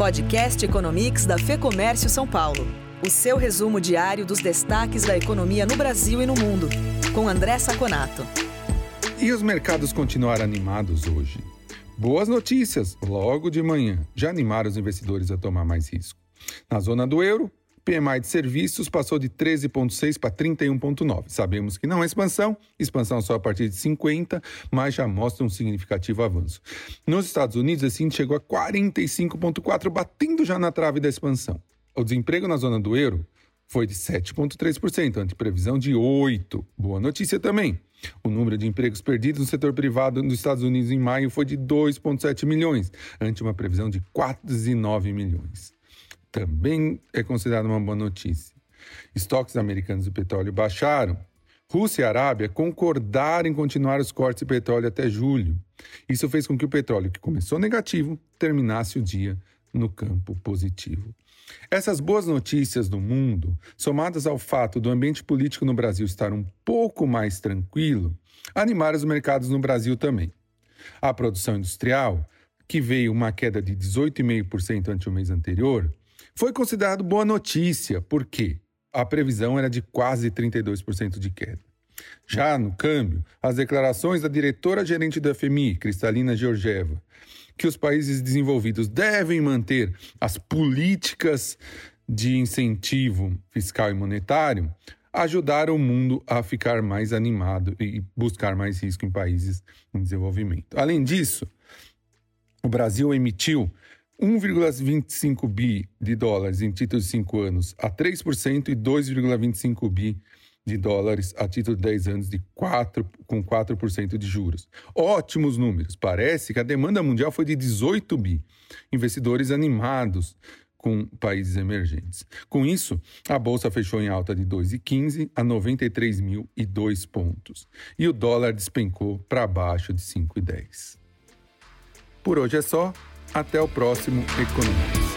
Podcast Economics da Fê Comércio São Paulo. O seu resumo diário dos destaques da economia no Brasil e no mundo. Com André Saconato. E os mercados continuaram animados hoje. Boas notícias, logo de manhã, já animaram os investidores a tomar mais risco. Na zona do euro, PMI de serviços passou de 13,6 para 31,9. Sabemos que não é expansão, expansão só a partir de 50, mas já mostra um significativo avanço. Nos Estados Unidos, esse índice chegou a 45,4, batendo já na trave da expansão. O desemprego na zona do euro foi de 7,3%, ante previsão de 8%. Boa notícia também. O número de empregos perdidos no setor privado nos Estados Unidos em maio foi de 2,7 milhões, ante uma previsão de 4,9 milhões também é considerada uma boa notícia. Estoques americanos de petróleo baixaram. Rússia e Arábia concordaram em continuar os cortes de petróleo até julho. Isso fez com que o petróleo, que começou negativo, terminasse o dia no campo positivo. Essas boas notícias do mundo, somadas ao fato do ambiente político no Brasil estar um pouco mais tranquilo, animaram os mercados no Brasil também. A produção industrial, que veio uma queda de 18,5% ante o mês anterior, foi considerado boa notícia, porque a previsão era de quase 32% de queda. Já no câmbio, as declarações da diretora-gerente do FMI, Cristalina Georgieva, que os países desenvolvidos devem manter as políticas de incentivo fiscal e monetário, ajudaram o mundo a ficar mais animado e buscar mais risco em países em desenvolvimento. Além disso, o Brasil emitiu 1,25 bi de dólares em títulos de 5 anos a 3% e 2,25 bi de dólares a título de 10 anos de 4, com 4% de juros. Ótimos números. Parece que a demanda mundial foi de 18 bi. Investidores animados com países emergentes. Com isso, a bolsa fechou em alta de 2,15 a 93.002 pontos. E o dólar despencou para baixo de 5,10. Por hoje é só. Até o próximo Economia.